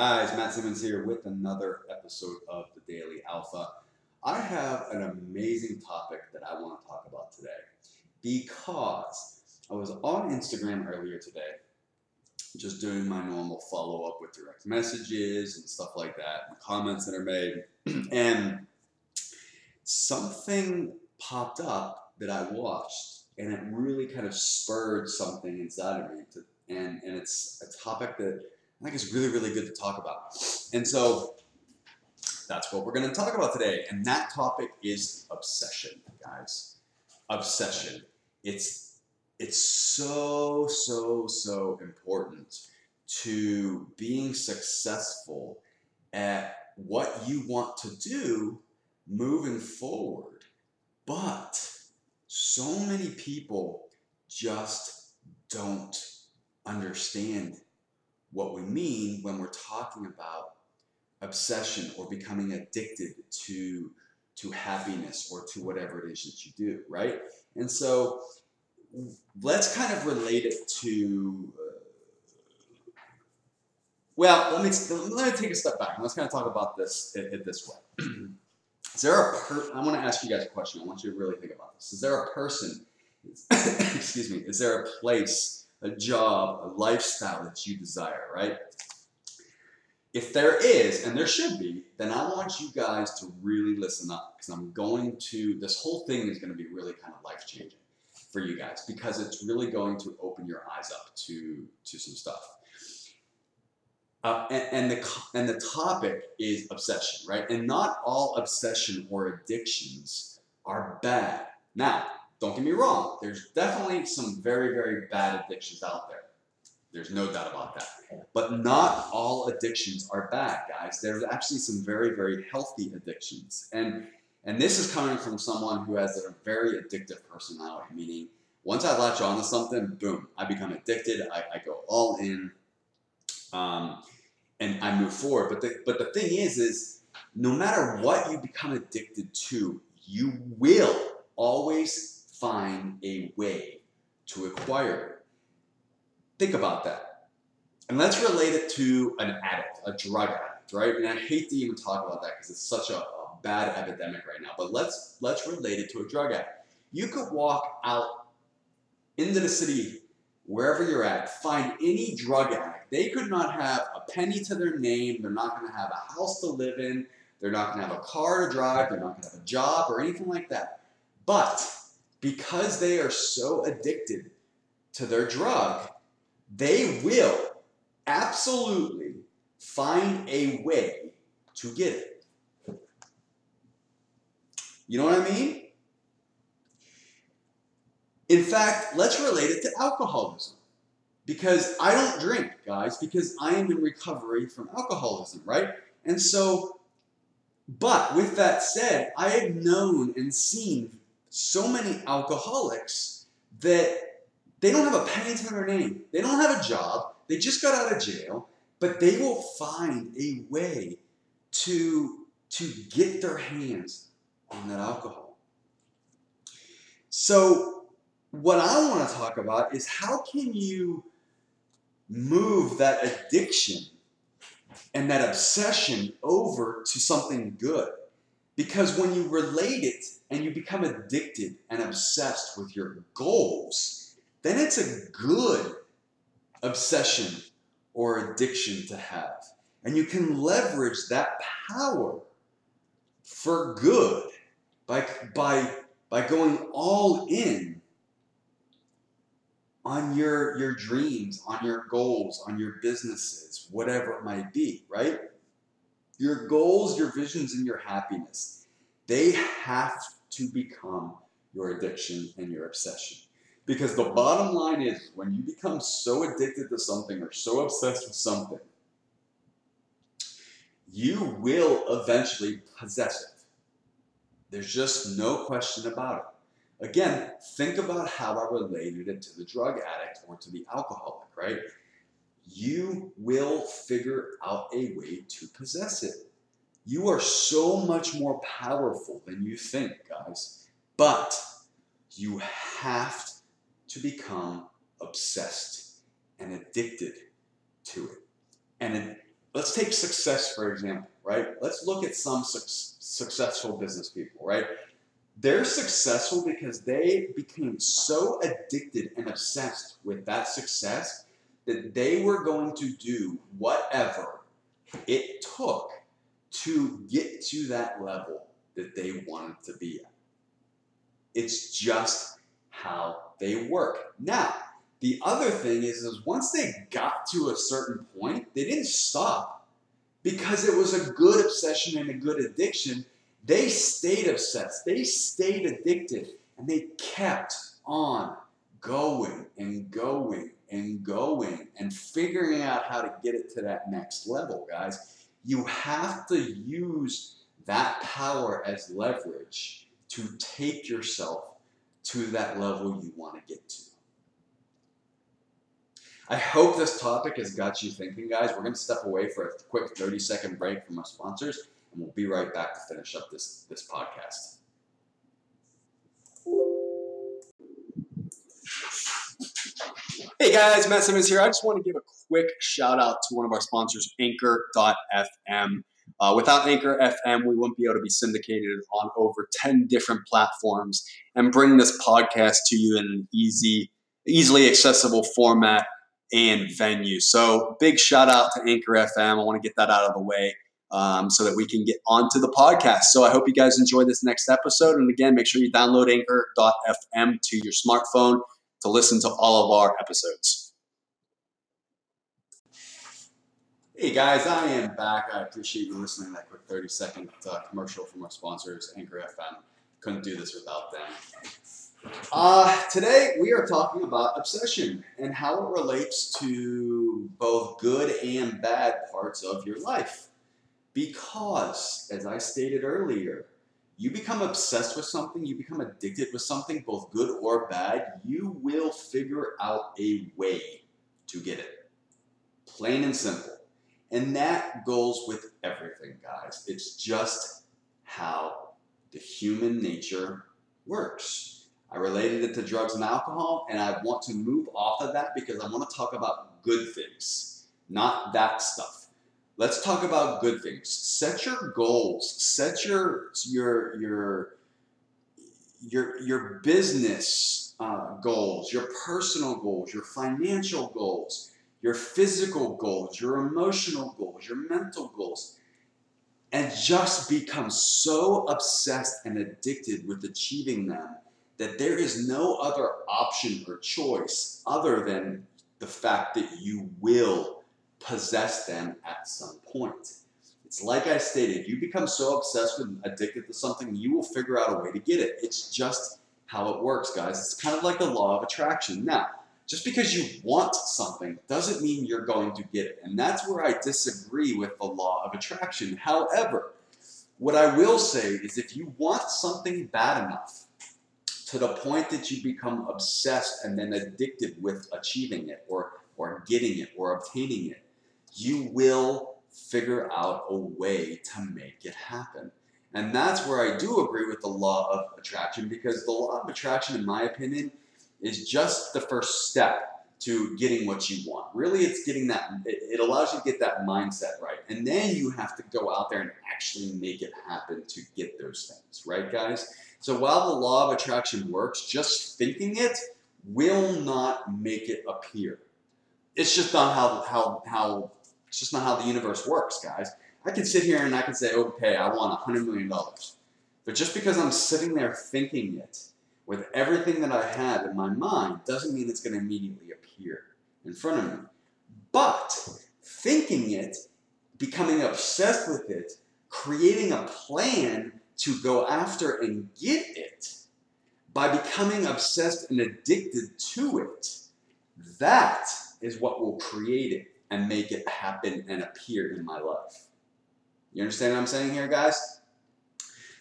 Guys, Mat Simmons here with another episode of the Daily Alpha. I have an amazing topic that I want to talk about today because I was on Instagram earlier today, just doing my normal follow up with direct messages and stuff like that, comments that are made, and something popped up that I watched, and it really kind of spurred something inside of me to and, and it's a topic that I think it's really, really good to talk about. And so that's what we're going to talk about today. And that topic is obsession, guys. Obsession. It's it's so, so, so important to being successful at what you want to do moving forward. But so many people just don't understand what we mean when we're talking about obsession or becoming addicted to to happiness or to whatever it is that you do, right? And so let's kind of relate it to. Uh, well, let me let me take a step back and let's kind of talk about this it, it this way. is there a per? I want to ask you guys a question. I want you to really think about this. Is there a person? excuse me. Is there a place? A job, a lifestyle that you desire, right? If there is, and there should be, then I want you guys to really listen up because I'm going to, this whole thing is going to be really kind of life changing for you guys because it's really going to open your eyes up to, to some stuff. Uh, and, and, the and the topic is obsession, right? And not all obsession or addictions are bad. Now, don't get me wrong, there's definitely some very, very bad addictions out there. There's no doubt about that. But not all addictions are bad, guys. There's actually some very, very healthy addictions. And and this is coming from someone who has a very addictive personality, meaning once I latch on to something, boom, I become addicted. I, I go all in, um, and I move forward. But the but the thing is, is no matter what you become addicted to, you will always find a way to acquire. Think about that. And let's relate it to an addict, a drug addict, right? And I hate to even talk about that because it's such a, a bad epidemic right now. But let's let's relate it to a drug addict. You could walk out into the city, wherever you're at, find any drug addict. They could not have a penny to their name. They're not going to have a house to live in. They're not going to have a car to drive. They're not going to have a job or anything like that. But because they are so addicted to their drug, they will absolutely find a way to get it. You know what I mean? In fact, let's relate it to alcoholism. Because I don't drink, guys, because I am in recovery from alcoholism, right? And so, but with that said, I have known and seen so many alcoholics that they don't have a penny to their name. They don't have a job. They just got out of jail, but they will find a way to, to get their hands on that alcohol. So, what I want to talk about is how can you move that addiction and that obsession over to something good? Because when you relate it and you become addicted and obsessed with your goals, then it's a good obsession or addiction to have. And you can leverage that power for good by, by, by going all in on your, your dreams, on your goals, on your businesses, whatever it might be, right? Your goals, your visions, and your happiness, they have to become your addiction and your obsession. Because the bottom line is when you become so addicted to something or so obsessed with something, you will eventually possess it. There's just no question about it. Again, think about how I related it to the drug addict or to the alcoholic, right? You will figure out a way to possess it. You are so much more powerful than you think, guys. But you have to become obsessed and addicted to it. And let's take success, for example, right? Let's look at some su- successful business people, right? They're successful because they became so addicted and obsessed with that success that they were going to do whatever it took to get to that level that they wanted to be at. It's just how they work. Now, the other thing is, is once they got to a certain point, they didn't stop because it was a good obsession and a good addiction. They stayed obsessed, they stayed addicted, and they kept on going and going and going and figuring out how to get it to that next level, guys. You have to use that power as leverage to take yourself to that level you want to get to. I hope this topic has got you thinking, guys. We're going to step away for a quick 30 second break from our sponsors, and we'll be right back to finish up this, this podcast. Hey guys, Mat Simmons here. I just want to give a quick shout out to one of our sponsors, Anchor.fm. Uh, without Anchor FM, we wouldn't be able to be syndicated on over 10 different platforms and bring this podcast to you in an easy, easily accessible format and venue. So, big shout out to Anchor FM. I want to get that out of the way um, so that we can get onto the podcast. So, I hope you guys enjoy this next episode. And again, make sure you download Anchor.fm to your smartphone to listen to all of our episodes. Hey guys, I am back. I appreciate you listening to that quick 30 second uh, commercial from our sponsors, Anchor FM. Couldn't do this without them. Uh, today we are talking about obsession and how it relates to both good and bad parts of your life. Because, as I stated earlier, you become obsessed with something, you become addicted with something, both good or bad, you will figure out a way to get it. Plain and simple. And that goes with everything, guys. It's just how the human nature works. I related it to drugs and alcohol, and I want to move off of that because I want to talk about good things, not that stuff. Let's talk about good things. Set your goals. Set your your your your your business uh, goals, your personal goals, your financial goals, your physical goals, your emotional goals, your mental goals, and just become so obsessed and addicted with achieving them that there is no other option or choice other than the fact that you will possess them at some point. It's like I stated, you become so obsessed with addicted to something, you will figure out a way to get it. It's just how it works, guys. It's kind of like the law of attraction. Now, just because you want something doesn't mean you're going to get it. And that's where I disagree with the law of attraction. However, what I will say is if you want something bad enough, to the point that you become obsessed and then addicted with achieving it or, or getting it or obtaining it, you will figure out a way to make it happen. And that's where I do agree with the law of attraction because the law of attraction, in my opinion, is just the first step to getting what you want. Really, it's getting that, it allows you to get that mindset right. And then you have to go out there and actually make it happen to get those things, right, guys? So while the law of attraction works, just thinking it will not make it appear. It's just not how how how it's just not how the universe works, guys. I can sit here and I can say, oh, okay, I want a hundred million dollars. But just because I'm sitting there thinking it with everything that I have in my mind doesn't mean it's going to immediately appear in front of me. But thinking it, becoming obsessed with it, creating a plan to go after and get it by becoming obsessed and addicted to it. That is what will create it and make it happen and appear in my life. You understand what I'm saying here, guys?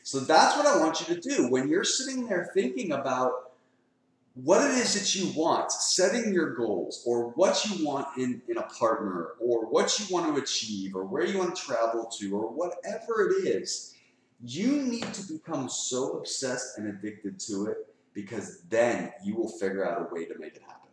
So that's what I want you to do. When you're sitting there thinking about what it is that you want, setting your goals, or what you want in, in a partner, or what you want to achieve, or where you want to travel to, or whatever it is, you need to become so obsessed and addicted to it because then you will figure out a way to make it happen.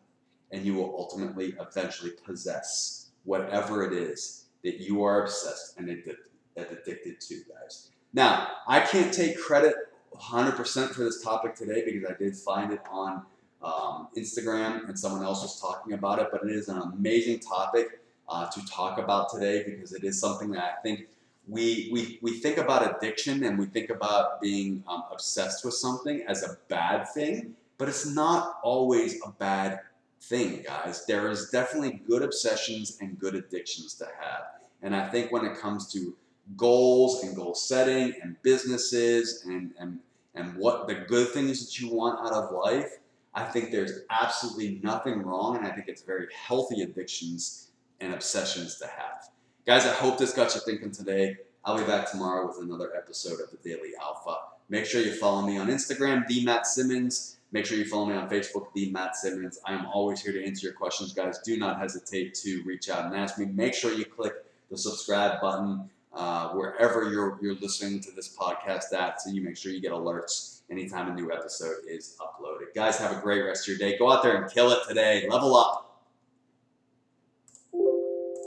And you will ultimately, eventually possess whatever it is that you are obsessed and addicted, addicted to, guys. Now, I can't take credit 100% for this topic today because I did find it on um, Instagram and someone else was talking about it, but it is an amazing topic uh, to talk about today because it is something that I think we, we, we think about addiction and we think about being um, obsessed with something as a bad thing, but it's not always a bad thing, guys. There is definitely good obsessions and good addictions to have. And I think when it comes to goals and goal setting and businesses and, and, and what the good things that you want out of life, I think there's absolutely nothing wrong. And I think it's very healthy addictions and obsessions to have. Guys, I hope this got you thinking today. I'll be back tomorrow with another episode of the Daily Alpha. Make sure you follow me on Instagram, the Mat Simmons. Make sure you follow me on Facebook, the Mat Simmons. I am always here to answer your questions, guys. Do not hesitate to reach out and ask me. Make sure you click the subscribe button uh, wherever you're you're listening to this podcast at, so you make sure you get alerts anytime a new episode is uploaded. Guys, have a great rest of your day. Go out there and kill it today. Level up.